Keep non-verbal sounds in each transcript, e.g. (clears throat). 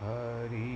हरि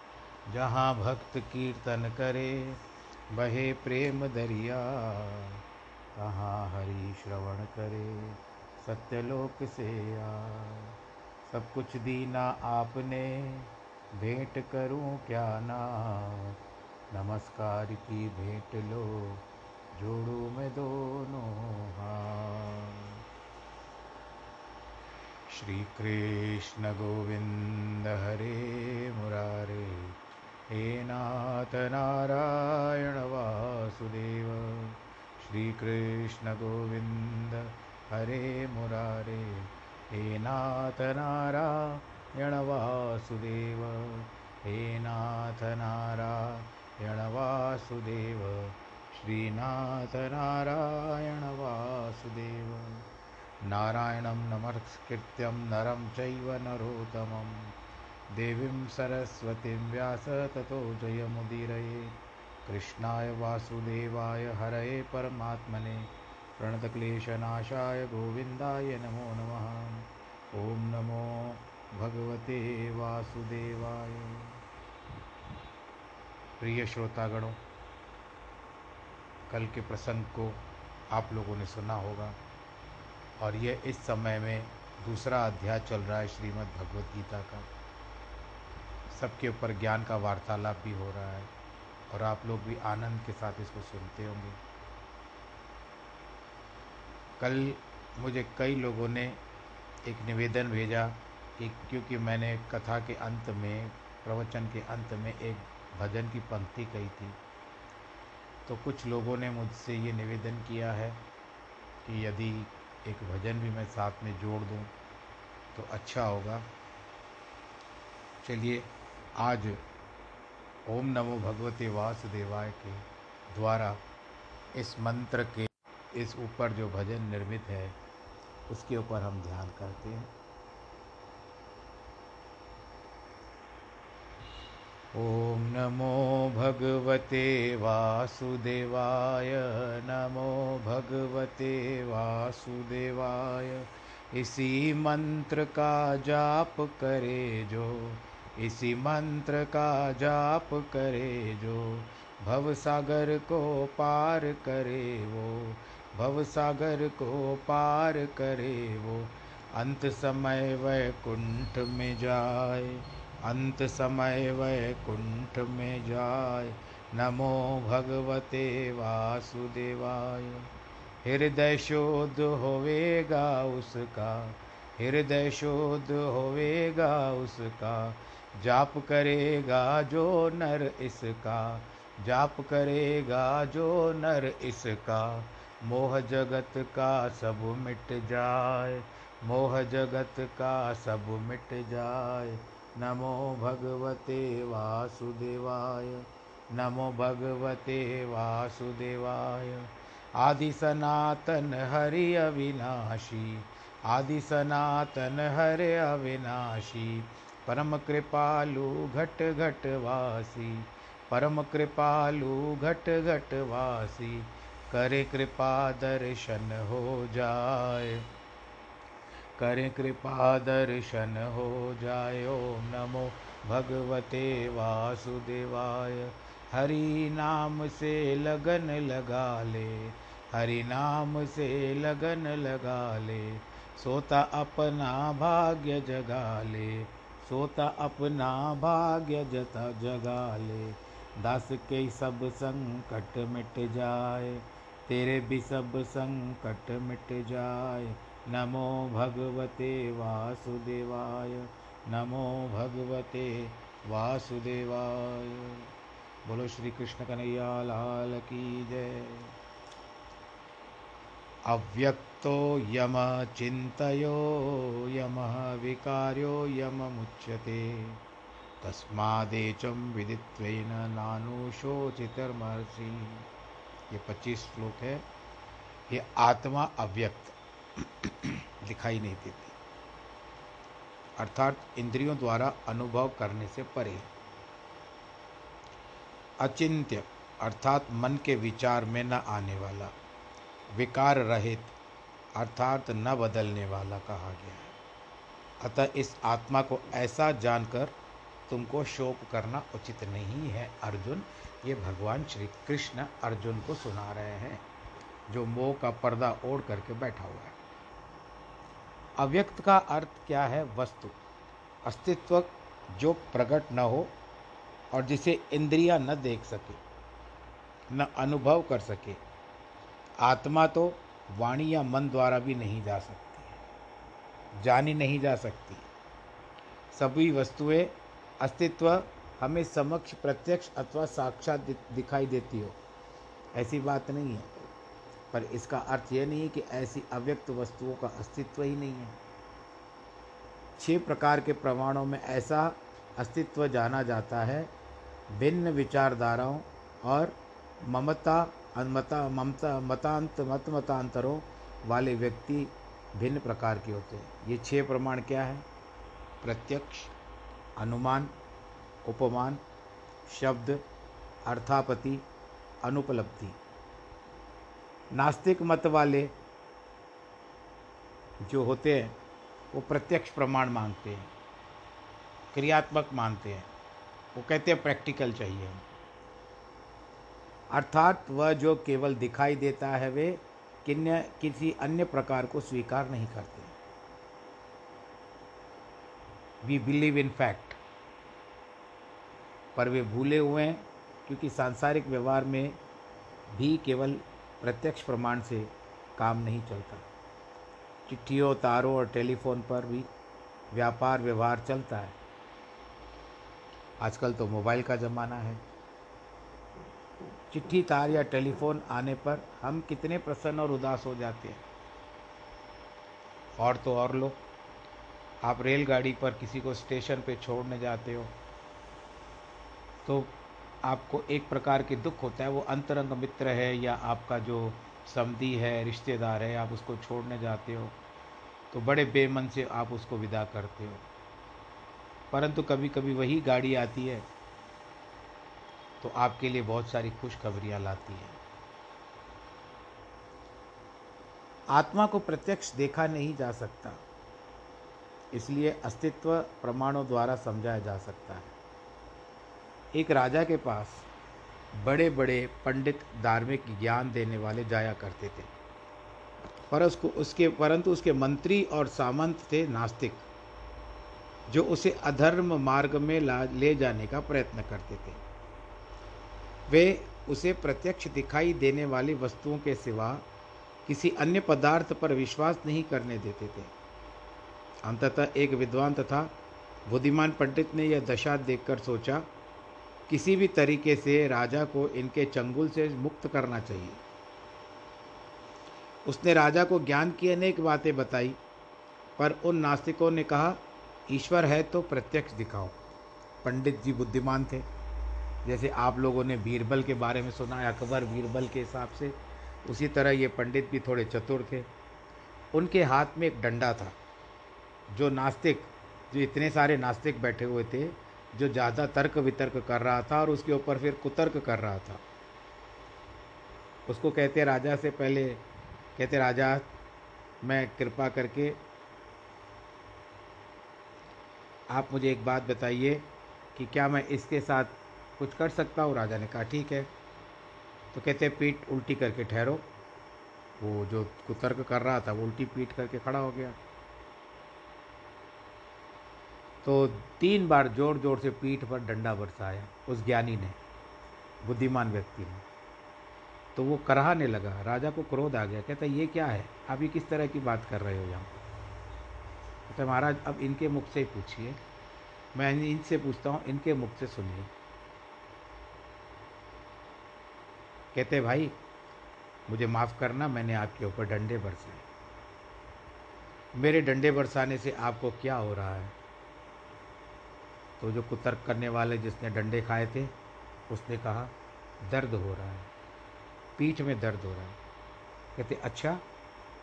जहाँ भक्त कीर्तन करे, बहे प्रेम दरिया, तहाँ हरि श्रवण करे, सत्यलोक से आ। सब कुछ दीना आपने, भेंट करूँ क्या ना? नमस्कार की भेंट लो, जोड़ू मैं दोनों श्री कृष्ण गोविंद हरे मुरारे। हे नाथ नारायण वासुदेव श्री कृष्ण गोविंद हरे मुरारे। हे नाथ नारायण वासुदेव हे नाथ नारायण वासुदेव श्रीनाथ नारायण वासुदेव नारायणं नमस्कृत्यं नरं चैव नरोत्तमं देवीं सरस्वतीं व्यास ततो जयमुदीरये। कृष्णाय वासुदेवाय हरये परमात्मने। प्रणतक्लेशनाशाय गोविन्दाय नमो नमः। ॐ नमो भगवते वासुदेवाय। प्रिय श्रोतागणों, कल के प्रसंग को आप लोगों ने सुना होगा और यह इस समय में दूसरा अध्याय चल रहा है श्रीमद् भगवत गीता का। सबके ऊपर ज्ञान का वार्तालाप भी हो रहा है और आप लोग भी आनंद के साथ इसको सुनते होंगे। कल मुझे कई लोगों ने एक निवेदन भेजा कि क्योंकि मैंने कथा के अंत में, प्रवचन के अंत में एक भजन की पंक्ति कही थी तो कुछ लोगों ने मुझसे ये निवेदन किया है कि यदि एक भजन भी मैं साथ में जोड़ दूँ तो अच्छा होगा। चलिए आज ओम नमो भगवते वासुदेवाय के द्वारा इस मंत्र के इस ऊपर जो भजन निर्मित है, उसके ऊपर हम ध्यान करते हैं। ओम नमो भगवते वासुदेवाय, नमो भगवते वासुदेवाय, इसी मंत्र का जाप करे जो इसी मंत्र का जाप करे जो भव सागर को पार करे वो भव सागर को पार करे वो। अंत समय वैकुंठ में जाए, अंत समय वैकुंठ में जाए, नमो भगवते वासुदेवाय। हृदय शोध होवेगा उसका, हृदय शोध होवेगा उसका जाप करेगा जो नर इसका, जाप करेगा जो नर इसका। मोह जगत का सब मिट जाए, मोह जगत का सब मिट जाए। नमो भगवते वासुदेवाय, नमो भगवते वासुदेवाय। आदि सनातन हरि अविनाशी, आदि सनातन हरे अविनाशी। परम कृपालु घट घट वासी, परम कृपालु घट घट वासी, करे कृपा दर्शन हो जाए। करे कृपा दर्शन हो जाय ओम नमो भगवते वासुदेवाय। हरि नाम से लगन लगा ले, हरि नाम से लगन लगा ले, सोता अपना भाग्य जगा ले। सोता अपना भाग्य जता जगा ले दास के सब संकट मिट जाए, तेरे भी सब संकट मिट जाए। नमो भगवते वासुदेवाय, नमो भगवते वासुदेवाय। बोलो श्री कृष्ण कन्हैया लाल की जय। अव्यक्तो यम चिन्तयो, यमः विकार्यो, यममुच्यते। तस्मादेचं विदित्वेन नानुशोचितर्मर्षि ये पच्चीस श्लोक है। ये आत्मा अव्यक्त (clears throat) दिखाई नहीं देती। अर्थात इंद्रियों द्वारा अनुभव करने से परे। अचिंत्य, अर्थात मन के विचार में न आने वाला, विकार रहित अर्थात न बदलने वाला कहा गया है। अतः इस आत्मा को ऐसा जानकर तुमको शोक करना उचित नहीं है, अर्जुन। ये भगवान श्री कृष्ण अर्जुन को सुना रहे हैं, जो मोह का पर्दा ओढ़ करके बैठा हुआ है। अव्यक्त का अर्थ क्या है? वस्तु। अस्तित्व जो प्रकट न हो और जिसे इंद्रियाँ न देख सके, न अनुभव कर सके। आत्मा तो वाणी या मन द्वारा भी नहीं जा सकती जानी नहीं जा सकती सभी वस्तुएँ अस्तित्व हमें समक्ष, प्रत्यक्ष अथवा साक्षात दिखाई देती हो। ऐसी बात नहीं है। पर इसका अर्थ यह नहीं है कि ऐसी अव्यक्त वस्तुओं का अस्तित्व ही नहीं है। छह प्रकार के प्रमाणों में ऐसा अस्तित्व जाना जाता है। भिन्न विचारधाराओं और ममता मता ममता, मतांत मत मतांतरों वाले व्यक्ति भिन्न प्रकार के होते हैं। ये छह प्रमाण क्या है? प्रत्यक्ष, अनुमान, उपमान, शब्द, अर्थापति, अनुपलब्धि। नास्तिक मत वाले जो होते हैं, वो प्रत्यक्ष प्रमाण मांगते हैं, क्रियात्मक मानते हैं। वो कहते हैं, प्रैक्टिकल चाहिए अर्थात वह जो केवल दिखाई देता है, वे किन्य, किसी अन्य प्रकार को स्वीकार नहीं करते। वी बिलीव इन फैक्ट पर वे भूले हुए हैं, क्योंकि सांसारिक व्यवहार में भी केवल प्रत्यक्ष प्रमाण से काम नहीं चलता। चिट्ठियों, तारों और टेलीफोन पर भी व्यापार व्यवहार चलता है। आजकल तो मोबाइल का ज़माना है। चिट्ठी, तार या टेलीफोन आने पर हम कितने प्रसन्न और उदास हो जाते हैं। और तो और लोग, आप रेलगाड़ी पर किसी को स्टेशन पे छोड़ने जाते हो तो आपको एक प्रकार के दुख होता है, वो अंतरंग मित्र है या आपका जो समधी है, रिश्तेदार है, आप उसको छोड़ने जाते हो तो बड़े बेमन से आप उसको विदा करते हो। परंतु कभी कभी वही गाड़ी आती है तो आपके लिए बहुत सारी खुशखबरियाँ लाती है। आत्मा को प्रत्यक्ष देखा नहीं जा सकता, इसलिए अस्तित्व प्रमाणों द्वारा समझाया जा सकता है। एक राजा के पास बड़े बड़े पंडित धार्मिक ज्ञान देने वाले जाया करते थे, पर उसको उसके, परंतु उसके मंत्री और सामंत थे नास्तिक, जो उसे अधर्म मार्ग में ला, ले जाने का प्रयत्न करते थे। वे उसे प्रत्यक्ष दिखाई देने वाली वस्तुओं के सिवा किसी अन्य पदार्थ पर विश्वास नहीं करने देते थे। अंततः एक विद्वान तथा बुद्धिमान पंडित ने यह दशा देखकर सोचा, किसी भी तरीके से राजा को इनके चंगुल से मुक्त करना चाहिए। उसने राजा को ज्ञान की अनेक बातें बताई, पर उन नास्तिकों ने कहा, ईश्वर है तो प्रत्यक्ष दिखाओ। पंडित जी बुद्धिमान थे। जैसे आप लोगों ने बीरबल के बारे में सुना है अकबर बीरबल के हिसाब से, उसी तरह ये पंडित भी थोड़े चतुर थे। उनके हाथ में एक डंडा था, जो नास्तिक, जो इतने सारे नास्तिक बैठे हुए थे, जो ज़्यादा तर्क वितर्क कर रहा था और उसके ऊपर फिर कुतर्क कर रहा था। उसको कहते राजा से पहले, कहते राजा, मैं कृपा करके, आप मुझे एक बात बताइए कि क्या मैं इसके साथ कुछ कर सकता हूँ, राजा ने कहा, ठीक है। तो कहते पीठ उल्टी करके ठहरो। वो जो कुतर्क कर रहा था, वो उल्टी पीठ करके खड़ा हो गया। तो तीन बार ज़ोर ज़ोर से पीठ पर डंडा बरसाया, उस ज्ञानी ने, बुद्धिमान व्यक्ति ने। तो वो कराहने लगा, राजा को क्रोध आ गया। कहता ये क्या है? आप ये किस तरह की बात कर रहे हो यहाँ कहते महाराज, अब इनके मुख से ही पूछिए। मैं इनसे पूछता हूँ, इनके मुख से सुनिए। कहते, भाई, मुझे माफ़ करना, मैंने आपके ऊपर डंडे बरसाए मेरे डंडे बरसाने से आपको क्या हो रहा है? तो जो कुतर्क करने वाले जिसने डंडे खाए थे, उसने कहा, दर्द हो रहा है। पीठ में दर्द हो रहा है। कहते अच्छा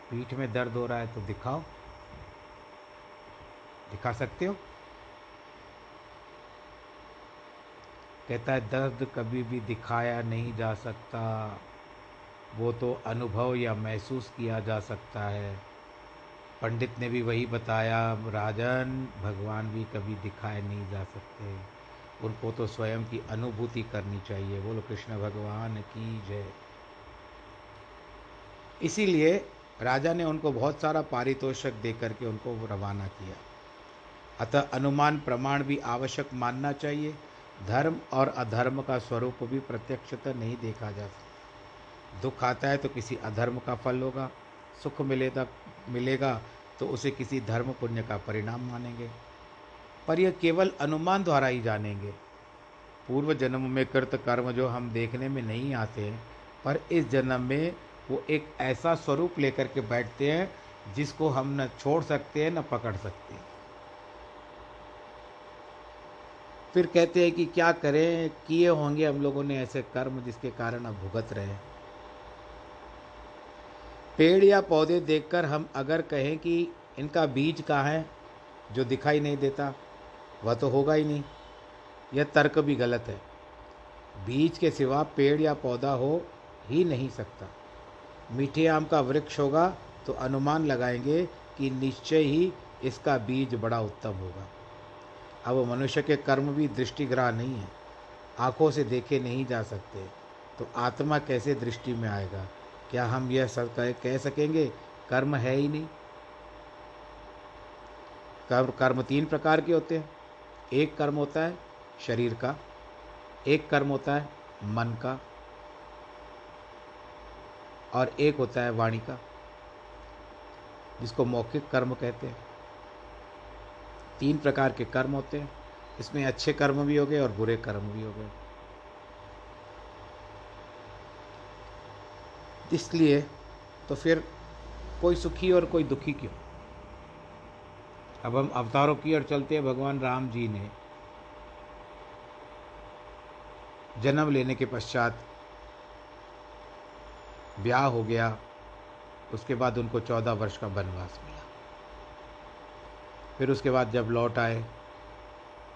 पीठ में दर्द हो रहा है तो दिखाओ। दिखा सकते हो? कहता है, दर्द कभी भी दिखाया नहीं जा सकता। वो तो अनुभव या महसूस किया जा सकता है। पंडित ने भी वही बताया, राजन, भगवान भी कभी दिखाए नहीं जा सकते। उनको तो स्वयं की अनुभूति करनी चाहिए। बोलो, कृष्ण भगवान की जय। इसीलिए राजा ने उनको बहुत सारा पारितोषक दे करके उनको रवाना किया। अतः अनुमान प्रमाण भी आवश्यक मानना चाहिए। धर्म और अधर्म का स्वरूप भी प्रत्यक्षतः नहीं देखा जा सकता। दुख आता है तो किसी अधर्म का फल होगा, सुख मिलेगा मिलेगा तो उसे किसी धर्म पुण्य का परिणाम मानेंगे। पर यह केवल अनुमान द्वारा ही जानेंगे। पूर्व जन्म में कृत कर्म जो हम देखने में नहीं आते हैं, पर इस जन्म में वो एक ऐसा स्वरूप लेकर के बैठते हैं जिसको हम न छोड़ सकते हैं, न पकड़ सकते हैं। फिर कहते हैं कि क्या करें? किए होंगे हम लोगों ने ऐसे कर्म जिसके कारण अब भुगत रहे। पेड़ या पौधे देखकर हम अगर कहें कि इनका बीज कहाँ है, जो दिखाई नहीं देता, वह तो होगा ही नहीं। यह तर्क भी गलत है। बीज के सिवा पेड़ या पौधा हो ही नहीं सकता। मीठे आम का वृक्ष होगा तो अनुमान लगाएँगे कि निश्चय ही इसका बीज बड़ा उत्तम होगा। अब मनुष्य के कर्म भी दृष्टिग्रह नहीं है। आँखों से देखे नहीं जा सकते। तो आत्मा कैसे दृष्टि में आएगा? क्या हम यह सब कह सकेंगे? कर्म है ही नहीं। कर्म कर्म तीन प्रकार के होते हैं। एक कर्म होता है शरीर का, एक कर्म होता है मन का, और एक होता है वाणी का, जिसको मौखिक कर्म कहते हैं। तीन प्रकार के कर्म होते हैं। इसमें अच्छे कर्म भी हो गए और बुरे कर्म भी हो गए। इसलिए तो फिर कोई सुखी और कोई दुखी क्यों? अब हम अवतारों की ओर चलते हैं। भगवान राम जी ने जन्म लेने के पश्चात ब्याह हो गया। उसके बाद उनको चौदह वर्ष का वनवास मिला। फिर उसके बाद जब लौट आए,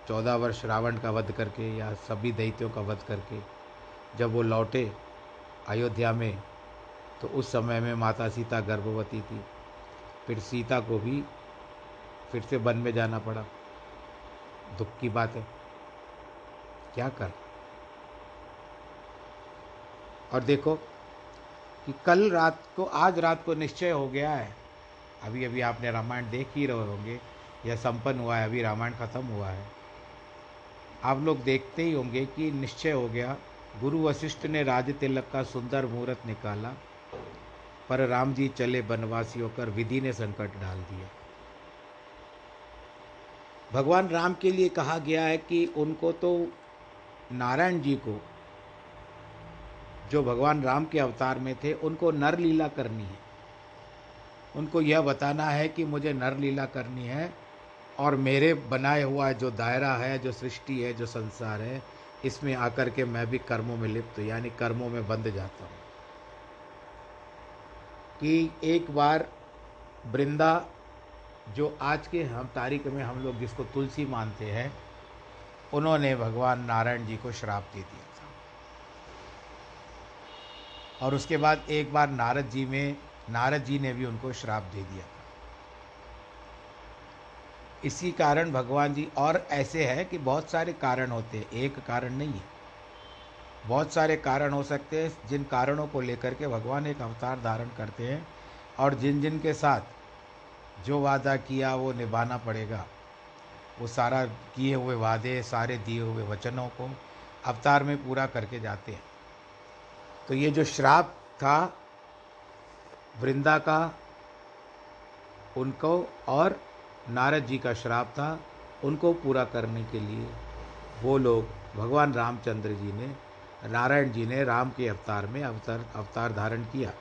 चौदह वर्ष रावण का वध करके या सभी दैत्यों का वध करके, जब वो लौटे अयोध्या में तो उस समय में माता सीता गर्भवती थी। फिर सीता को भी फिर से वन में जाना पड़ा। दुख की बात है। क्या कर? और देखो कि कल रात को, आज रात को निश्चय हो गया है। अभी अभी आपने रामायण देख ही रहे होंगे। यह संपन्न हुआ है, अभी रामायण ख़त्म हुआ है। आप लोग देखते ही होंगे कि निश्चय हो गया, गुरु वशिष्ठ ने राज तिलक का सुंदर मुहूर्त निकाला, पर राम जी चले बनवासी होकर विधि ने संकट डाल दिया। भगवान राम के लिए कहा गया है कि उनको तो नारायण जी को, जो भगवान राम के अवतार में थे, उनको नर लीला करनी है। उनको यह बताना है कि मुझे नर लीला करनी है और मेरे बनाए हुआ जो दायरा है, जो सृष्टि है, जो संसार है, इसमें आकर के मैं भी कर्मों में लिप्त यानी कर्मों में बंध जाता हूँ। कि एक बार वृंदा, जो आज के हम, तारीख में हम लोग जिसको तुलसी मानते हैं, उन्होंने भगवान नारायण जी को श्राप दे दिया था। और उसके बाद एक बार नारद जी में, नारद जी ने भी उनको श्राप दे दिया। इसी कारण भगवान जी और ऐसे है कि बहुत सारे कारण होते हैं। एक कारण नहीं है। बहुत सारे कारण हो सकते हैं, जिन कारणों को लेकर के भगवान एक अवतार धारण करते हैं और जिन जिन के साथ जो वादा किया वो निभाना पड़ेगा। वो सारा किए हुए वादे, सारे दिए हुए वचनों को अवतार में पूरा करके जाते हैं। तो ये जो श्राप था, वृंदा का, उनको और नारद जी का श्राप था उनको पूरा करने के लिए। वो लोग भगवान रामचंद्र जी ने, नारायण जी ने राम के अवतार में अवतार अवतार धारण किया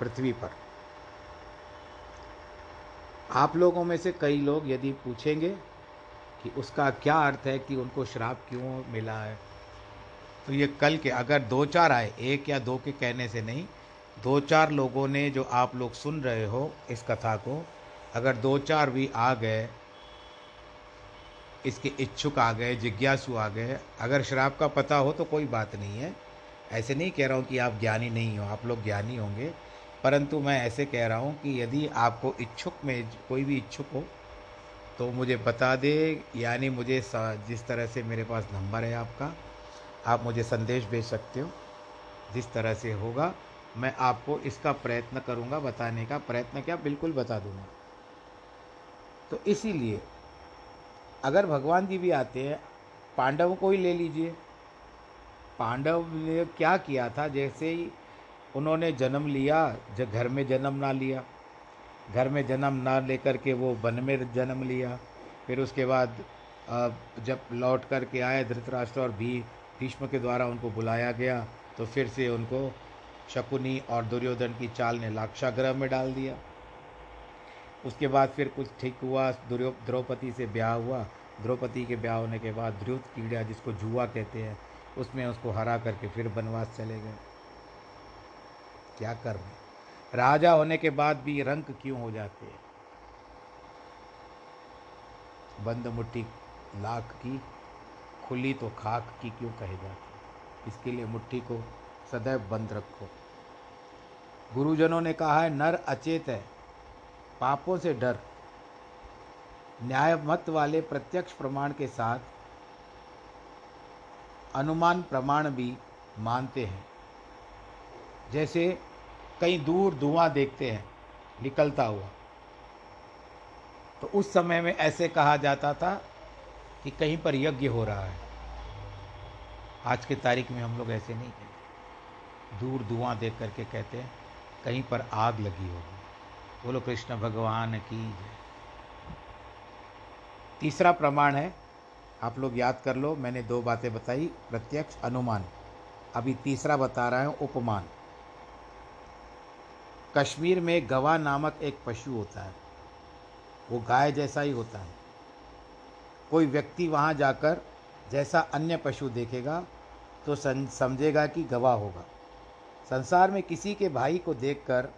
पृथ्वी पर। आप लोगों में से कई लोग यदि पूछेंगे कि उसका क्या अर्थ है कि उनको श्राप क्यों मिला है तो ये कल के अगर दो चार आए, एक या दो के कहने से नहीं, दो चार लोगों ने जो आप लोग सुन रहे हो इस कथा को अगर दो चार भी आ गए, इसके इच्छुक आ गए, जिज्ञासु आ गए, अगर शराब का पता हो तो कोई बात नहीं है। ऐसे नहीं कह रहा हूँ कि आप ज्ञानी नहीं हो, आप लोग ज्ञानी होंगे, परंतु मैं ऐसे कह रहा हूँ कि यदि आपको इच्छुक में, कोई भी इच्छुक हो तो मुझे बता दे, यानी मुझे जिस तरह से मेरे पास नंबर है आपका, आप मुझे संदेश भेज सकते हो, जिस तरह से होगा, मैं आपको इसका प्रयत्न करूँगा, बताने का प्रयत्न क्या, बिल्कुल बता दूँगा। तो इसीलिए अगर भगवान जी भी आते हैं, पांडव को ही ले लीजिए। पांडव ने क्या किया था? जैसे ही उन्होंने जन्म लिया जब घर में जन्म ना लिया, घर में जन्म ना लेकर के वो वन में जन्म लिया, फिर उसके बाद जब लौट कर के आए धृतराष्ट्र और भी भीष्म के द्वारा उनको बुलाया गया तो फिर से उनको शकुनी और दुर्योधन की चाल ने लाक्षाग्रह में डाल दिया। उसके बाद फिर कुछ ठीक हुआ द्रौपदी से ब्याह हुआ। द्रौपदी के ब्याह होने के बाद ध्रुव कीड़ा, जिसको जुआ कहते हैं, उसमें उसको हरा करके फिर वनवास चले गए। क्या कर रहे राजा होने के बाद भी रंक क्यों हो जाते हैं? बंद मुट्ठी लाख की, खुली तो खाक की क्यों कहे जाते इसके लिए मुट्ठी को सदैव बंद रखो। गुरुजनों ने कहा है, नर अचेत है। पापों से डर, न्याय मत वाले प्रत्यक्ष प्रमाण के साथ अनुमान प्रमाण भी मानते हैं। जैसे कहीं दूर धुआँ देखते हैं, निकलता हुआ। तो उस समय में ऐसे कहा जाता था कि कहीं पर यज्ञ हो रहा है। आज के तारीख में हम लोग ऐसे नहीं कहते। दूर धुआँ देख करके कहते हैं, कहीं पर आग लगी होगी। बोलो, कृष्ण भगवान की तीसरा प्रमाण है, आप लोग याद कर लो, मैंने दो बातें बताई, प्रत्यक्ष, अनुमान। अभी तीसरा बता रहा हूँ, उपमान। कश्मीर में गवा नामक एक पशु होता है। वो गाय जैसा ही होता है। कोई व्यक्ति वहाँ जाकर जैसा अन्य पशु देखेगा तो समझेगा कि गवाह होगा। संसार में किसी के भाई को देखकर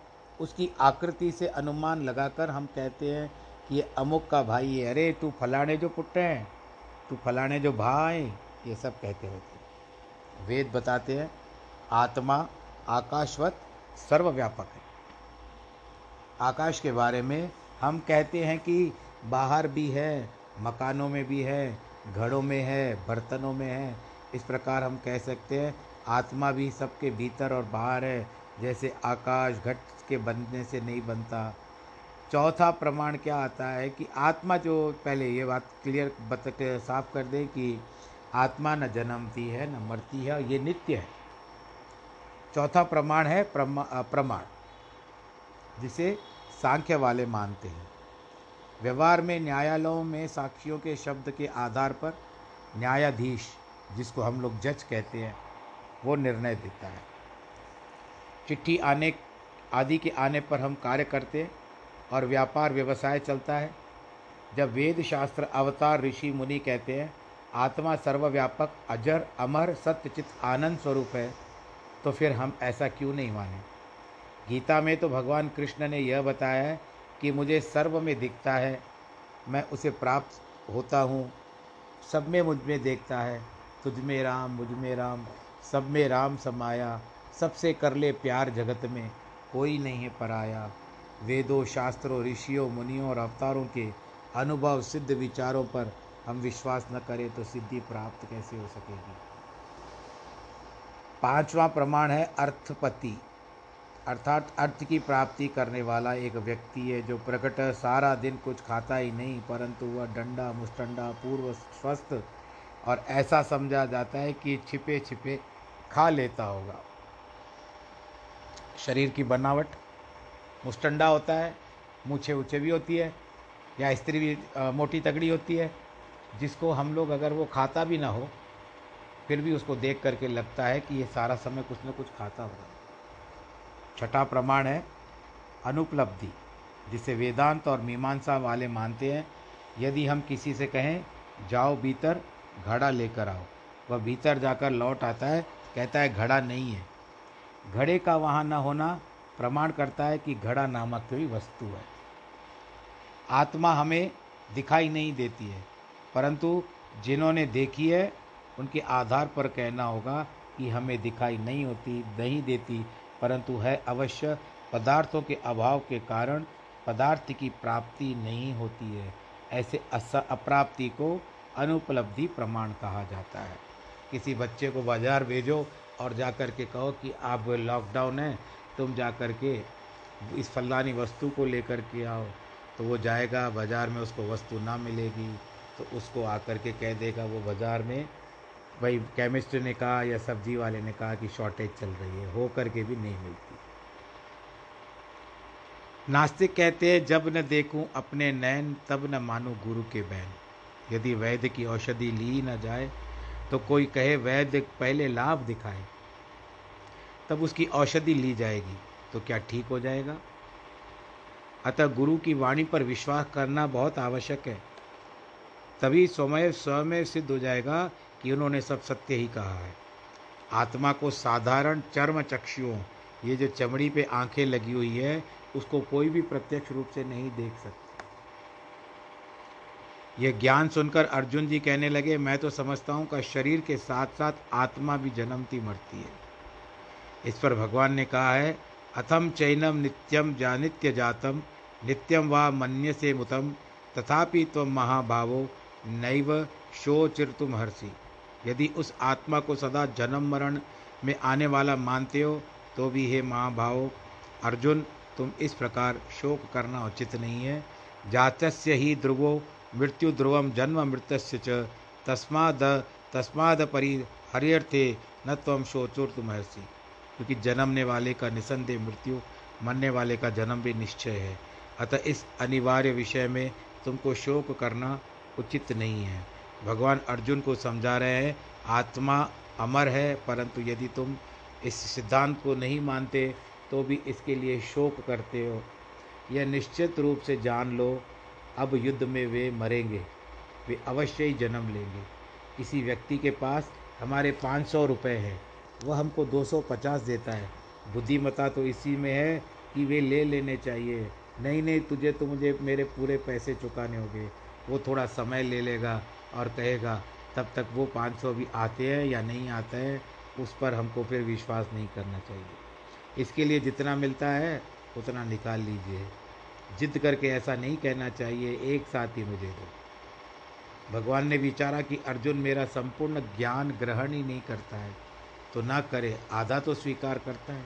उसकी आकृति से अनुमान लगाकर हम कहते हैं कि ये अमुक का भाई है। अरे, तू फलाने जो पुट्टे हैं, तू फलाने जो भाई, ये सब कहते होते वेद बताते हैं, आत्मा आकाशवत सर्वव्यापक है। आकाश के बारे में हम कहते हैं कि बाहर भी है, मकानों में भी है घड़ों में है, बर्तनों में है। इस प्रकार हम कह सकते हैं, आत्मा भी सबके भीतर और बाहर है। जैसे आकाश घट के बनने से नहीं बनता। चौथा प्रमाण क्या आता है कि आत्मा जो पहले ये बात क्लियर बत साफ़ कर दे कि आत्मा न जन्मती है न मरती है ये नित्य है। चौथा प्रमाण है प्रमा, प्रमाण जिसे सांख्य वाले मानते हैं। व्यवहार में न्यायालयों में साक्षियों के शब्द के आधार पर न्यायाधीश जिसको हम लोग जज कहते हैं वो निर्णय देता है। चिट्ठी आने आदि के आने पर हम कार्य करते और व्यापार व्यवसाय चलता है। जब वेद शास्त्र अवतार ऋषि मुनि कहते हैं, आत्मा सर्वव्यापक, अजर, अमर सत्यचित आनंद स्वरूप है तो फिर हम ऐसा क्यों नहीं माने? गीता में तो भगवान कृष्ण ने यह बताया है कि मुझे सर्व में दिखता है, मैं उसे प्राप्त होता हूँ, सब में मुझमें देखता है, तुझ में राम, मुझमें राम, सब में राम समाया, सबसे कर ले प्यार जगत में। कोई नहीं है पराया। वेदों, शास्त्रों, ऋषियों, मुनियों और अवतारों के अनुभव सिद्ध विचारों पर हम विश्वास न करें तो सिद्धि प्राप्त कैसे हो सकेगी? पांचवा प्रमाण है अर्थपति। अर्थात अर्थ की प्राप्ति करने वाला एक व्यक्ति है जो प्रकट सारा दिन कुछ खाता ही नहीं, परंतु वह डंडा मुस्टंडा पूर्व स्वस्थ और ऐसा समझा जाता है कि छिपे छिपे खा लेता होगा। शरीर की बनावट, मुस्टंडा होता है मूछे ऊँचे भी होती है, या स्त्री भी मोटी तगड़ी होती है, जिसको हम लोग अगर वो खाता भी ना हो, फिर भी उसको देख करके लगता है कि ये सारा समय कुछ न कुछ खाता होगा। छठा प्रमाण है, अनुपलब्धि, जिसे वेदांत और मीमांसा वाले मानते हैं, यदि हम किसी से कहें, जाओ भीतर, घड़ा लेकर आओ। वह भीतर जाकर लौट आता है, कहता है, घड़ा नहीं है। घड़े का वहाँ न होना प्रमाण करता है कि घड़ा नामक कोई वस्तु है। आत्मा हमें दिखाई नहीं देती है, परंतु जिन्होंने देखी है, उनके आधार पर कहना होगा कि हमें दिखाई नहीं होती, नहीं देती, परंतु है अवश्य पदार्थों के अभाव के कारण पदार्थ की प्राप्ति नहीं होती है। ऐसे अप्राप्ति को अनुपलब्धि प्रमाण कहा जाता है। किसी बच्चे को बाज़ार भेजो और जा कर के कहो कि आप लॉकडाउन है, तुम जा कर के इस फलानी वस्तु को लेकर के आओ। तो वो जाएगा, बाज़ार में उसको वस्तु ना मिलेगी तो उसको आकर के कह देगा वो बाज़ार में, भाई केमिस्ट ने कहा या सब्ज़ी वाले ने कहा कि शॉर्टेज चल रही है, हो करके भी नहीं मिलती। नास्तिक कहते हैं, जब न देखूँ अपने नैन तब न मानूं गुरु के बैन। यदि वैद्य की औषधि ली न जाए तो कोई कहे, वैद्य, पहले लाभ दिखाए। तब उसकी औषधि ली जाएगी तो क्या ठीक हो जाएगा? अतः गुरु की वाणी पर विश्वास करना बहुत आवश्यक है। तभी स्वयं स्वयं सिद्ध हो जाएगा कि उन्होंने सब सत्य ही कहा है। आत्मा को साधारण चर्म चक्षुओं, ये जो चमड़ी पे आँखें लगी हुई है, उसको कोई भी प्रत्यक्ष रूप से नहीं देख सकता। यह ज्ञान सुनकर अर्जुन जी कहने लगे, मैं तो समझता हूँ का शरीर के साथ साथ आत्मा भी जन्मती मरती है। इस पर भगवान ने कहा है, अथम चैनम नित्यम जानित्य जातम, नित्यम व मन्य से मुतम, तथापि तुम महाभावो नैव शोचिर तुम हर्षि। यदि उस आत्मा को सदा जन्म मरण में आने वाला मानते हो तो भी हे महाभाव, अर्जुन, तुम इस प्रकार शोक करना उचित नहीं है। जातस्य ही ध्रुवो मृत्यु ध्रुवम जन्म मृत्य च। तस्माद तस्माद परि हरियर्थे न तम शोचुर तुम हर्षि क्योंकि जन्मने वाले का निसंदेह मृत्यु, मरने वाले का जन्म भी निश्चय है। अतः इस अनिवार्य विषय में तुमको शोक करना उचित नहीं है। भगवान अर्जुन को समझा रहे हैं, आत्मा अमर है, परंतु यदि तुम इस सिद्धांत को नहीं मानते तो भी इसके लिए शोक करते हो। यह निश्चित रूप से जान लो अब युद्ध में वे मरेंगे। वे अवश्य ही जन्म लेंगे। किसी व्यक्ति के पास हमारे पाँच सौ रुपये हैं। वह हमको दो सौ पचास देता है। बुद्धिमता तो इसी में है कि वे ले लेने चाहिए। नहीं नहीं, तुझे तो मुझे मेरे पूरे पैसे चुकाने होंगे। वो थोड़ा समय ले लेगा और कहेगा, तब तक वो पाँच सौ भी आते हैं या नहीं आते हैं, उस पर हमको फिर विश्वास नहीं करना चाहिए। इसके लिए जितना मिलता है, उतना निकाल लीजिए। जिद करके ऐसा नहीं कहना चाहिए, एक साथ ही मुझे दो। भगवान ने विचारा कि अर्जुन मेरा संपूर्ण ज्ञान ग्रहण ही नहीं करता है तो ना करे, आधा तो स्वीकार करता है।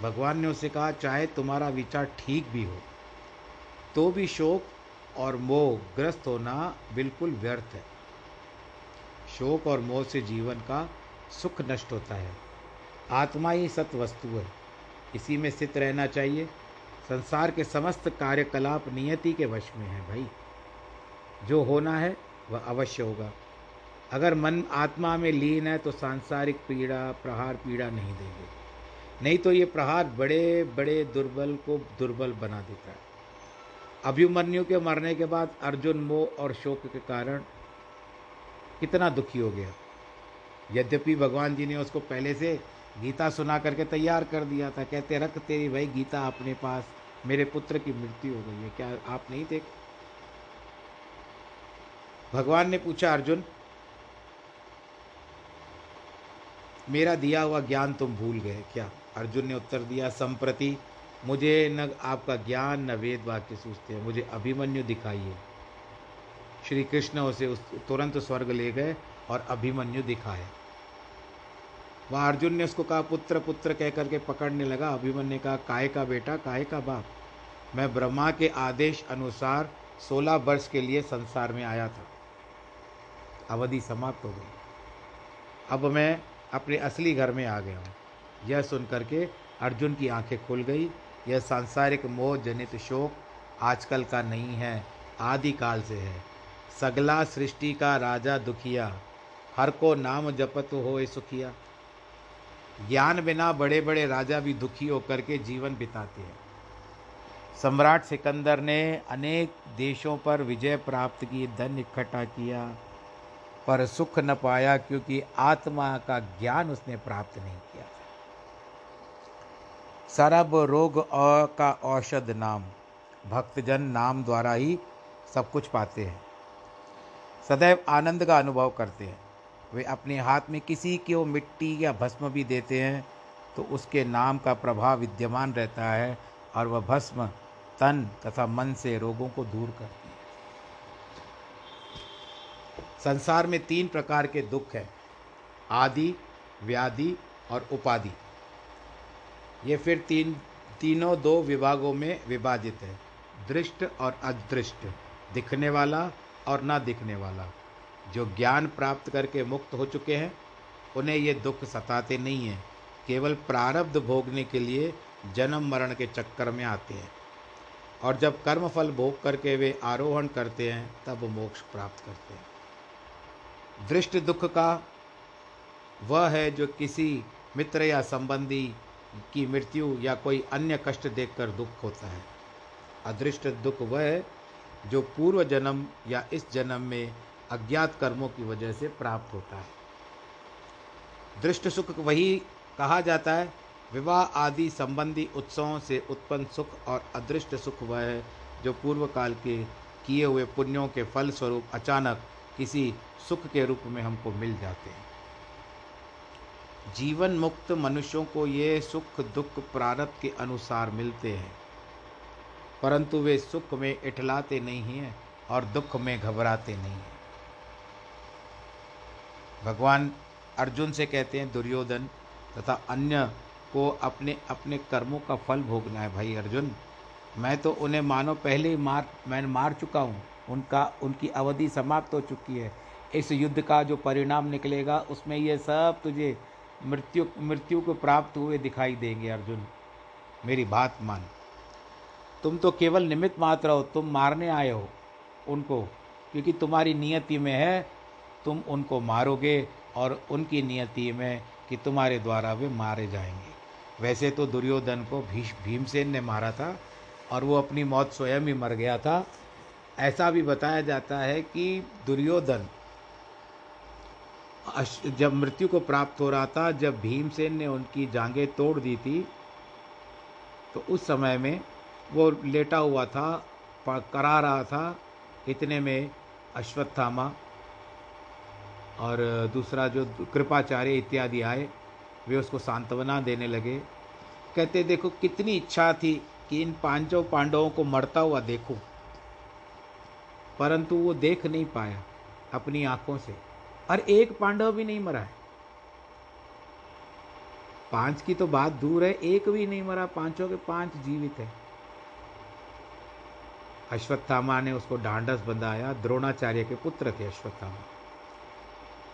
भगवान ने उसे कहा, चाहे तुम्हारा विचार ठीक भी हो तो भी शोक और मोह ग्रस्त होना बिल्कुल व्यर्थ है। शोक और मोह से जीवन का सुख नष्ट होता है। आत्मा ही सत वस्तु है। इसी में स्थित रहना चाहिए। संसार के समस्त कार्यकलाप नियति के वश में है भाई। जो होना है, वह अवश्य होगा। अगर मन आत्मा में लीन है तो सांसारिक पीड़ा, प्रहार पीड़ा नहीं देंगे। नहीं तो ये प्रहार बड़े बड़े दुर्बल को दुर्बल बना देता है। अभिमन्यु के मरने के बाद अर्जुन, मोह और शोक के कारण कितना दुखी हो गया। यद्यपि भगवान जी ने उसको पहले से गीता सुना करके तैयार कर दिया था, कहते, रख तेरी भाई गीता अपने पास मेरे पुत्र की मृत्यु हो गई है। क्या आप नहीं देख? भगवान ने पूछा, अर्जुन, मेरा दिया हुआ ज्ञान तुम भूल गए क्या? अर्जुन ने उत्तर दिया, संप्रति, मुझे न आपका ज्ञान, न वेद वाक्य सूझते हैं। मुझे अभिमन्यु दिखाइए। श्री कृष्ण उसे उस तुरंत स्वर्ग ले गए और अभिमन्यु दिखाए। वह अर्जुन ने उसको कहा, पुत्र पुत्र कह करके पकड़ने लगा। अभिमन ने कहा, काय का बेटा, काय का बाप? मैं ब्रह्मा के आदेश अनुसार सोलह वर्ष के लिए संसार में आया था। अवधि समाप्त हो गई। अब मैं अपने असली घर में आ गया हूँ। यह सुन करके अर्जुन की आँखें खुल गई। यह सांसारिक मोह जनित शोक आजकल का नहीं है, आदिकाल से है। सगला सृष्टि का राजा दुखिया, हर को नाम जपत हो सुखिया। ज्ञान बिना बड़े बड़े राजा भी दुखी होकर के जीवन बिताते हैं। सम्राट सिकंदर ने अनेक देशों पर विजय प्राप्त की, धन इकट्ठा किया, पर सुख न पाया क्योंकि आत्मा का ज्ञान उसने प्राप्त नहीं किया सरब रोग का औषध नाम, भक्तजन नाम द्वारा ही सब कुछ पाते हैं। सदैव आनंद का अनुभव करते हैं। वे अपने हाथ में किसी को मिट्टी या भस्म भी देते हैं तो उसके नाम का प्रभाव विद्यमान रहता है और वह भस्म तन तथा मन से रोगों को दूर करती है। संसार में तीन प्रकार के दुख हैं, आदि, व्याधि और उपाधि। ये फिर तीन, तीनों दो विभागों में विभाजित है, दृष्ट और अदृष्ट, दिखने वाला और ना दिखने वाला। जो ज्ञान प्राप्त करके मुक्त हो चुके हैं, उन्हें ये दुख सताते नहीं हैं। केवल प्रारब्ध भोगने के लिए जन्म मरण के चक्कर में आते हैं। और जब कर्म फल भोग करके वे आरोहण करते हैं, तब मोक्ष प्राप्त करते हैं। दृष्ट दुख का वह है जो किसी मित्र या संबंधी की मृत्यु या कोई अन्य कष्ट देखकर दुख होता है। अदृष्ट दुख वह है जो पूर्व जन्म या इस जन्म में अज्ञात कर्मों की वजह से प्राप्त होता है। दृष्ट सुख वही कहा जाता है, विवाह आदि संबंधी उत्सवों से उत्पन्न सुख और अदृष्ट सुख वह है, जो पूर्व काल के किए हुए पुण्यों के फल स्वरूप अचानक किसी सुख के रूप में हमको मिल जाते हैं। जीवन मुक्त मनुष्यों को ये सुख दुख प्रारब्ध के अनुसार मिलते हैं, परंतु वे सुख में इठलाते नहीं हैं और दुख में घबराते नहीं हैं। भगवान अर्जुन से कहते हैं, दुर्योधन तथा अन्य को अपने अपने कर्मों का फल भोगना है भाई अर्जुन। मैं तो उन्हें मानो, पहले ही मार, मैं मार चुका हूँ। उनका, उनकी अवधि समाप्त हो चुकी है। इस युद्ध का जो परिणाम निकलेगा, उसमें ये सब तुझे मृत्यु मृत्यु को प्राप्त हुए दिखाई देंगे अर्जुन। मेरी बात मान। तुम तो केवल निमित्त मात्र हो, तुम मारने आए हो उनको, क्योंकि तुम्हारी नियति में है तुम उनको मारोगे और उनकी नियति में कि तुम्हारे द्वारा वे मारे जाएँगे। वैसे तो दुर्योधन को भीष भीमसेन ने मारा था और वो अपनी मौत स्वयं ही मर गया था। ऐसा भी बताया जाता है कि दुर्योधन जब मृत्यु को प्राप्त हो रहा था, जब भीमसेन ने उनकी जांघें तोड़ दी थी तो उस समय में वो लेटा हुआ था करा रहा था। इतने में अश्वत्थामा और दूसरा जो कृपाचार्य इत्यादि आए, वे उसको सांत्वना देने लगे। कहते, देखो, कितनी इच्छा थी कि इन पाँचों पांडवों को मरता हुआ देखो, परंतु वो देख नहीं पाया अपनी आँखों से। और एक पांडव भी नहीं मरा है। पाँच की तो बात दूर है, एक भी नहीं मरा, पाँचों के पाँच जीवित है। अश्वत्थामा ने उसको ढांढस बंधाया, द्रोणाचार्य के पुत्र थे अश्वत्थामा।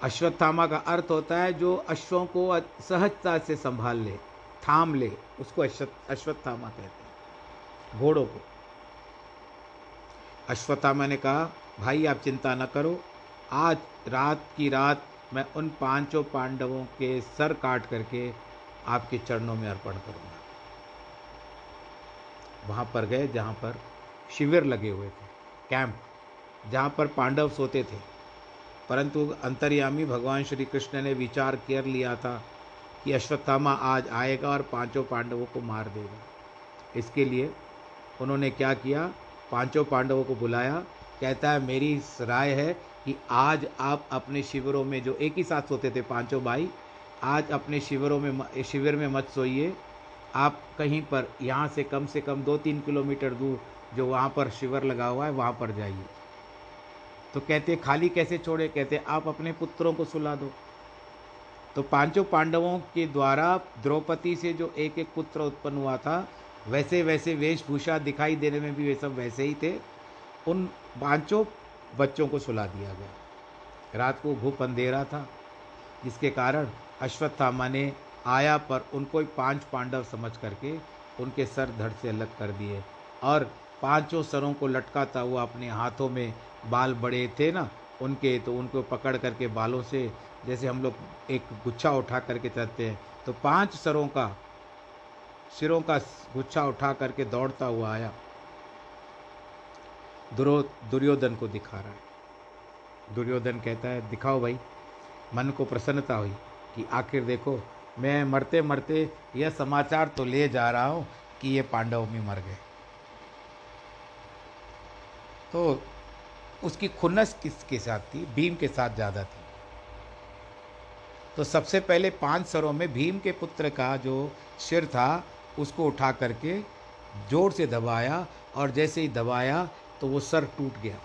अश्वत्थामा का अर्थ होता है जो अश्वों को सहजता से संभाल ले, थाम ले, उसको अश्वत्थामा कहते हैं, घोड़ों को। अश्वत्थामा ने कहा, भाई, आप चिंता न करो, आज रात की रात मैं उन पाँचों पांडवों के सर काट करके आपके चरणों में अर्पण करूँगा। वहाँ पर गए जहाँ पर शिविर लगे हुए थे, कैंप, जहाँ पर पांडव सोते थे। परंतु अंतर्यामी भगवान श्री कृष्ण ने विचार कर लिया था कि अश्वत्थामा आज आएगा और पाँचों पांडवों को मार देगा। इसके लिए उन्होंने क्या किया? पाँचों पांडवों को बुलाया। कहता है, मेरी राय है कि आज आप अपने शिविरों में जो एक ही साथ सोते थे पाँचों भाई, आज अपने शिविरों में, शिविर में मत सोइए। आप कहीं पर, यहाँ से कम से कम दो तीन किलोमीटर दूर जो वहाँ पर शिविर लगा हुआ है, वहाँ पर जाइए। तो कहते खाली कैसे छोड़े? कहते आप अपने पुत्रों को सुला दो। तो पाँचों पांडवों के द्वारा द्रौपदी से जो एक एक पुत्र उत्पन्न हुआ था, वैसे वैसे वेशभूषा दिखाई देने में भी वे सब वैसे ही थे, उन पाँचों बच्चों को सुला दिया गया। रात को घुप अंधेरा था, जिसके कारण अश्वत्थामा ने आया पर उनको ही पाँच पांडव समझ करके उनके सर धड़ से अलग कर दिए और पाँचों सरों को लटकाता हुआ अपने हाथों में बाल बड़े थे ना, उनके तो उनको पकड़ करके बालों से, जैसे हम लोग एक गुच्छा उठा करके चलते हैं तो पाँच सरों का, सिरों का गुच्छा उठा करके दौड़ता हुआ आया। दुरो, दुर्योधन को दिखा रहा है। दुर्योधन कहता है, दिखाओ भाई। मन को प्रसन्नता हुई कि आखिर देखो, मैं मरते मरते यह समाचार तो ले जा रहा हूँ कि ये पांडव भी मर गए। तो उसकी खुन्नस किसके साथ थी? भीम के साथ ज़्यादा थी। तो सबसे पहले पाँच सरों में भीम के पुत्र का जो सिर था, उसको उठा करके ज़ोर से दबाया और जैसे ही दबाया तो वो सर टूट गया।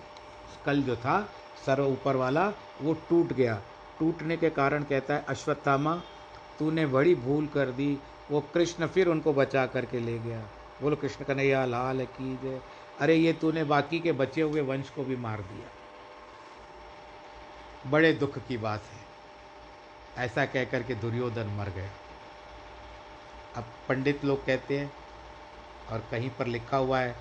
कल जो था, सर ऊपर वाला, वो टूट गया। टूटने के कारण कहता है, अश्वत्थामा, तूने बड़ी भूल कर दी। वो कृष्ण फिर उनको बचा करके ले गया। बोलो, कृष्ण कन्हैया लाल की जय अरे ये तूने बाकी के बचे हुए वंश को भी मार दिया। बड़े दुख की बात है। ऐसा कह करके दुर्योधन मर गया अब पंडित लोग कहते हैं, और कहीं पर लिखा हुआ है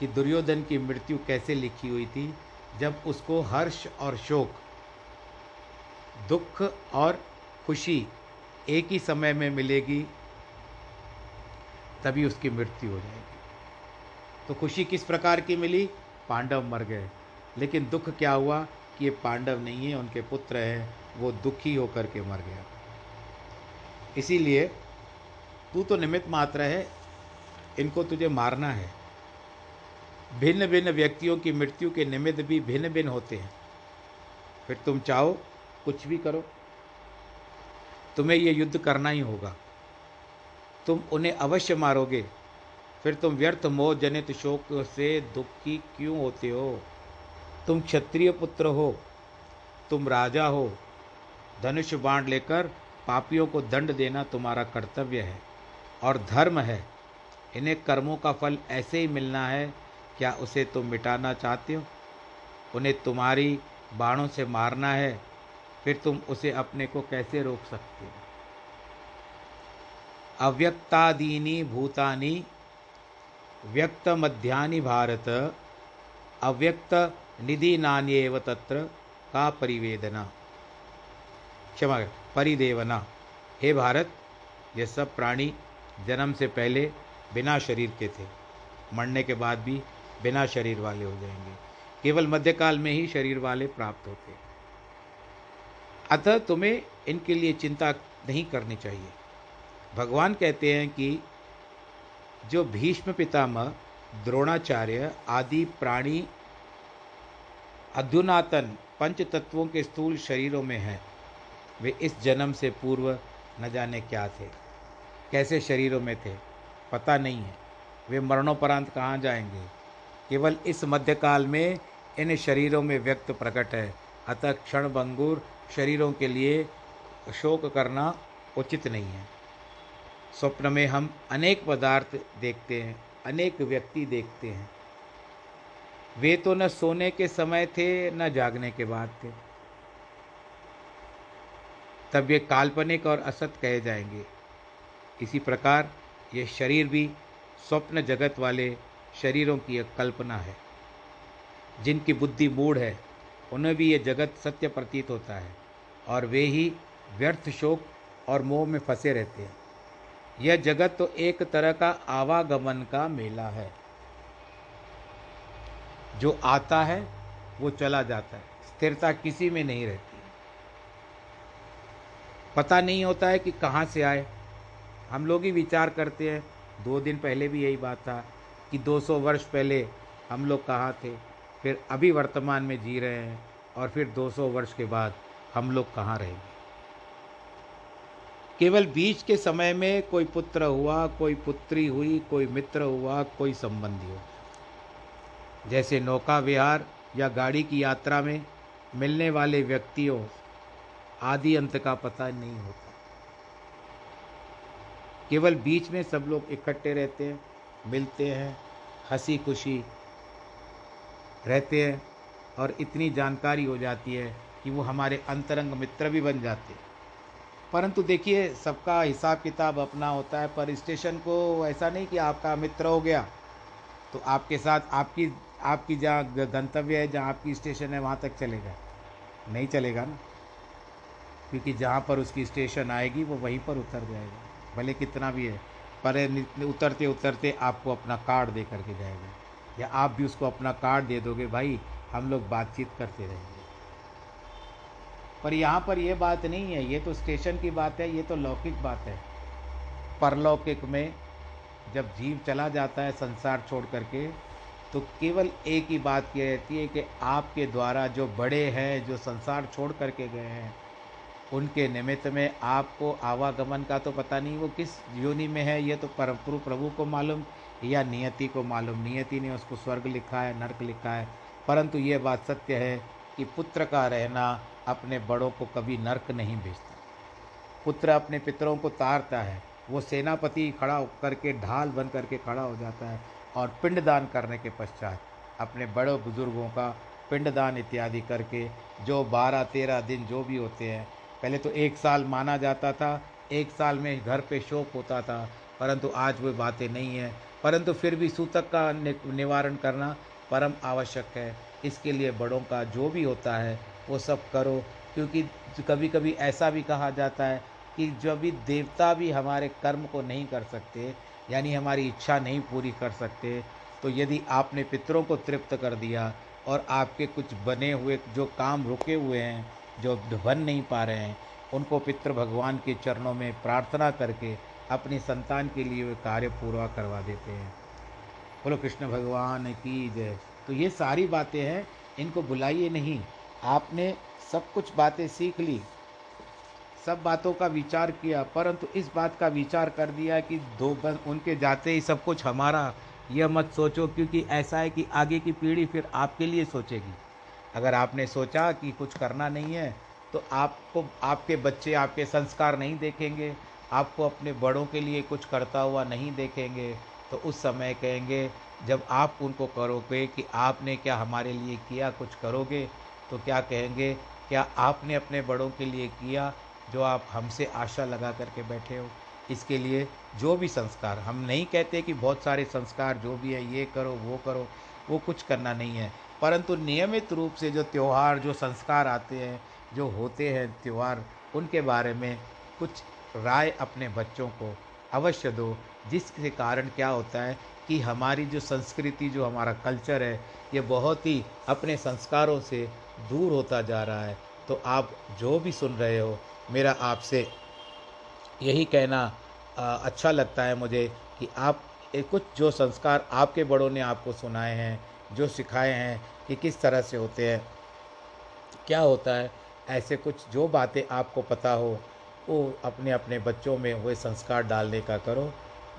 कि दुर्योधन की मृत्यु कैसे लिखी हुई थी, जब उसको हर्ष और शोक, दुख और खुशी एक ही समय में मिलेगी, तभी उसकी मृत्यु हो जाएगी। तो खुशी किस प्रकार की मिली? पांडव मर गए। लेकिन दुख क्या हुआ कि ये पांडव नहीं है, उनके पुत्र हैं, वो दुखी होकर के मर गया। इसीलिए तू तो निमित्त मात्र है, इनको तुझे मारना है। भिन्न भिन्न व्यक्तियों की मृत्यु के निमित्त भी भिन्न भिन्न होते हैं। फिर तुम चाहो, कुछ भी करो। तुम्हें ये युद्ध करना ही होगा। तुम उन्हें अवश्य मारोगे। फिर तुम व्यर्थ मोह जनित शोक से दुखी क्यों होते हो? तुम क्षत्रिय पुत्र हो, तुम राजा हो। धनुष बाण लेकर पापियों को दंड देना तुम्हारा कर्तव्य है और धर्म है। इन्हें कर्मों का फल ऐसे ही मिलना है, क्या उसे तुम मिटाना चाहते हो? उन्हें तुम्हारी बाणों से मारना है, फिर तुम उसे अपने को कैसे रोक सकते हो? अव्यक्तादीनी भूतानी व्यक्त मध्यानि भारत अव्यक्त निधि नान्यव तत्र का परिवेदना? क्षमा परिदेवना। हे भारत, ये सब प्राणी जन्म से पहले बिना शरीर के थे। मरने के बाद भी बिना शरीर वाले हो जाएँगे। केवल मध्यकाल में ही शरीर वाले प्राप्त होते अतः तुम्हें इनके लिए चिंता नहीं करनी चाहिए। भगवान कहते हैं कि जो भीष्म पितामह, द्रोणाचार्य आदि प्राणी अधुनातन पंच तत्वों के स्थूल शरीरों में हैं, वे इस जन्म से पूर्व न जाने क्या थे, कैसे शरीरों में थे, पता नहीं है। वे मरणोपरांत कहाँ जाएँगे? केवल इस मध्यकाल में इन शरीरों में व्यक्त प्रकट है। अतः क्षण भंगुर शरीरों के लिए शोक करना उचित नहीं है। स्वप्न में हम अनेक पदार्थ देखते हैं, अनेक व्यक्ति देखते हैं। वे तो न सोने के समय थे, न जागने के बाद थे। तब ये काल्पनिक और असत कहे जाएँगे। इसी प्रकार ये शरीर भी स्वप्न जगत वाले शरीरों की एक कल्पना है। जिनकी बुद्धि मूढ़ है, उन्हें भी ये जगत सत्य प्रतीत होता है और वे ही व्यर्थ शोक और मोह में फंसे रहते हैं। यह जगत तो एक तरह का आवागमन का मेला है। जो आता है, वो चला जाता है। स्थिरता किसी में नहीं रहती। पता नहीं होता है कि कहाँ से आए। हम लोग ही विचार करते हैं। दो दिन पहले भी यही बात था कि 200 वर्ष पहले हम लोग कहाँ थे। फिर अभी वर्तमान में जी रहे हैं और फिर 200 वर्ष के बाद हम लोग कहाँ रहेंगे। केवल बीच के समय में कोई पुत्र हुआ, कोई पुत्री हुई, कोई मित्र हुआ, कोई संबंधी हुआ। जैसे नौका विहार या गाड़ी की यात्रा में मिलने वाले व्यक्तियों, आदि अंत का पता नहीं होता। केवल बीच में सब लोग इकट्ठे रहते हैं, मिलते हैं हँसी खुशी रहते हैं और इतनी जानकारी हो जाती है कि वो हमारे अंतरंग मित्र भी बन जाते हैं। परंतु देखिए, सबका हिसाब किताब अपना होता है, पर स्टेशन को ऐसा नहीं कि आपका मित्र हो गया। तो आपके साथ आपकी आपकी जहाँ गंतव्य है, जहाँ आपकी स्टेशन है, वहाँ तक चलेगा। नहीं चलेगा ना? क्योंकि जहाँ पर उसकी स्टेशन आएगी, वो वहीं पर उतर जाएगा। भले कितना भी है, पर उतरते उतरते आपको अपना कार्ड दे करके जाएगा। या आप भी उसको अपना कार्ड दे दोगे, भाई, हम लोग बातचीत करते रहेंगे। पर यहाँ पर यह बात नहीं है, ये तो स्टेशन की बात है, ये तो लौकिक बात है। परलौकिक में जब जीव चला जाता है संसार छोड़ करके तो केवल एक ही बात की रहती है कि आपके द्वारा जो बड़े हैं, जो संसार छोड़ करके गए हैं, उनके निमित्त में आपको आवागमन का तो पता नहीं, वो किस योनि में है, ये तो परम प्रभु को मालूम या नियति को मालूम। नियति ने उसको स्वर्ग लिखा है, नर्क लिखा है। परंतु ये बात सत्य है कि पुत्र का रहना अपने बड़ों को कभी नर्क नहीं भेजता। पुत्र अपने पितरों को तारता है। वो सेनापति खड़ा करके, ढाल बन करके खड़ा हो जाता है और पिंडदान करने के पश्चात अपने बड़े बुज़ुर्गों का पिंडदान इत्यादि करके जो बारह तेरह दिन जो भी होते हैं, पहले तो एक साल माना जाता था, एक साल में घर पे शोक होता था, परंतु आज वो बातें नहीं हैं। परंतु फिर भी सूतक का निवारण करना परम आवश्यक है। इसके लिए बड़ों का जो भी होता है वो सब करो। क्योंकि कभी कभी ऐसा भी कहा जाता है कि जो भी देवता भी हमारे कर्म को नहीं कर सकते, यानी हमारी इच्छा नहीं पूरी कर सकते तो यदि आपने पितरों को तृप्त कर दिया और आपके कुछ बने हुए, जो काम रुके हुए हैं, जो बन नहीं पा रहे हैं, उनको पितृ भगवान के चरणों में प्रार्थना करके अपनी संतान के लिए वे कार्य पूरा करवा देते हैं। बोलो, कृष्ण भगवान की जय। तो ये सारी बातें हैं, इनको बुलाइए नहीं। आपने सब कुछ बातें सीख ली, सब बातों का विचार किया, परंतु इस बात का विचार कर दिया कि दो बस उनके जाते ही सब कुछ हमारा, यह मत सोचो, क्योंकि ऐसा है कि आगे की पीढ़ी फिर आपके लिए सोचेगी। अगर आपने सोचा कि कुछ करना नहीं है तो आपको, आपके बच्चे आपके संस्कार नहीं देखेंगे, आपको अपने बड़ों के लिए कुछ करता हुआ नहीं देखेंगे तो उस समय कहेंगे, जब आप उनको करोगे कि आपने क्या हमारे लिए किया, कुछ करोगे तो क्या कहेंगे, क्या आपने अपने बड़ों के लिए किया जो आप हमसे आशा लगा करके बैठे हो? इसके लिए जो भी संस्कार, हम नहीं कहते कि बहुत सारे संस्कार जो भी है, ये करो, वो करो, वो कुछ करना नहीं है। परंतु नियमित रूप से जो त्यौहार, जो संस्कार आते हैं, जो होते हैं त्यौहार, उनके बारे में कुछ राय अपने बच्चों को अवश्य दो। जिसके कारण क्या होता है कि हमारी जो संस्कृति, जो हमारा कल्चर है, ये बहुत ही अपने संस्कारों से दूर होता जा रहा है। तो आप जो भी सुन रहे हो, मेरा आपसे यही कहना अच्छा लगता है मुझे कि आप कुछ जो संस्कार आपके बड़ों ने आपको सुनाए हैं, जो सिखाए हैं कि किस तरह से होते हैं। क्या होता है, ऐसे कुछ जो बातें आपको पता हो वो अपने अपने बच्चों में हुए संस्कार डालने का करो।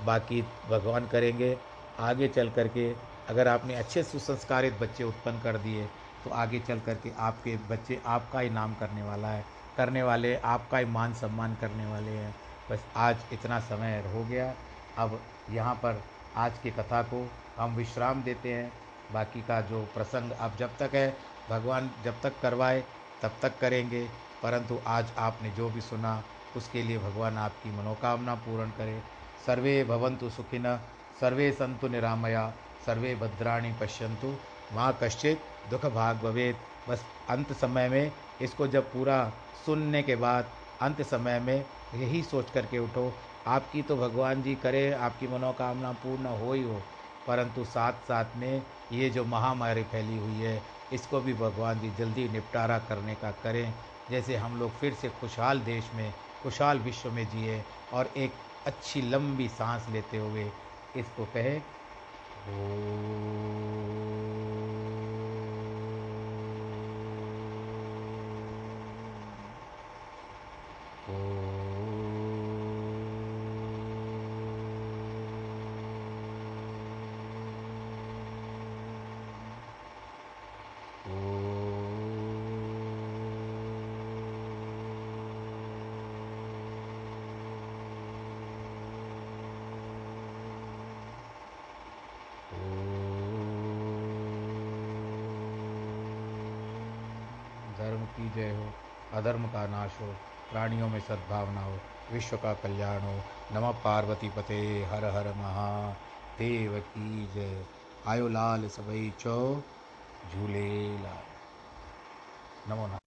बाकी भगवान करेंगे। आगे चल कर के अगर आपने अच्छे सुसंस्कारित बच्चे उत्पन्न कर दिए तो आगे चल कर के आपके बच्चे आपका ही नाम करने वाला है। करने वाले आपका ही मान सम्मान करने वाले हैं। बस आज इतना समय हो गया। अब यहाँ पर आज की कथा को हम विश्राम देते हैं। बाकी का जो प्रसंग अब जब तक है, भगवान जब तक करवाए, तब तक करेंगे। परंतु आज आपने जो भी सुना उसके लिए भगवान आपकी मनोकामना पूर्ण करे। सर्वे भवंतु सुखिन सर्वे संतु निरामया, सर्वे भद्राणी पश्यंतु माँ कश्चित दुख भाग भवेद बस अंत समय में इसको जब पूरा सुनने के बाद अंत समय में यही सोच करके उठो। आपकी तो भगवान जी करे, आपकी मनोकामना पूर्ण हो ही हो। परंतु साथ साथ में ये जो महामारी फैली हुई है, इसको भी भगवान जी जल्दी निपटारा करने का करें। जैसे हम लोग फिर से खुशहाल देश में खुशहाल विश्व में जिए और एक अच्छी लंबी सांस लेते हुए इसको कहे जय अधर्म का नाश हो, प्राणियों में सद्भावना हो, विश्व का कल्याण हो, नम पार्वती पते, हर हर महादेव की जय। आयो लाल सबई चौ, झूले लाल। नमो नम।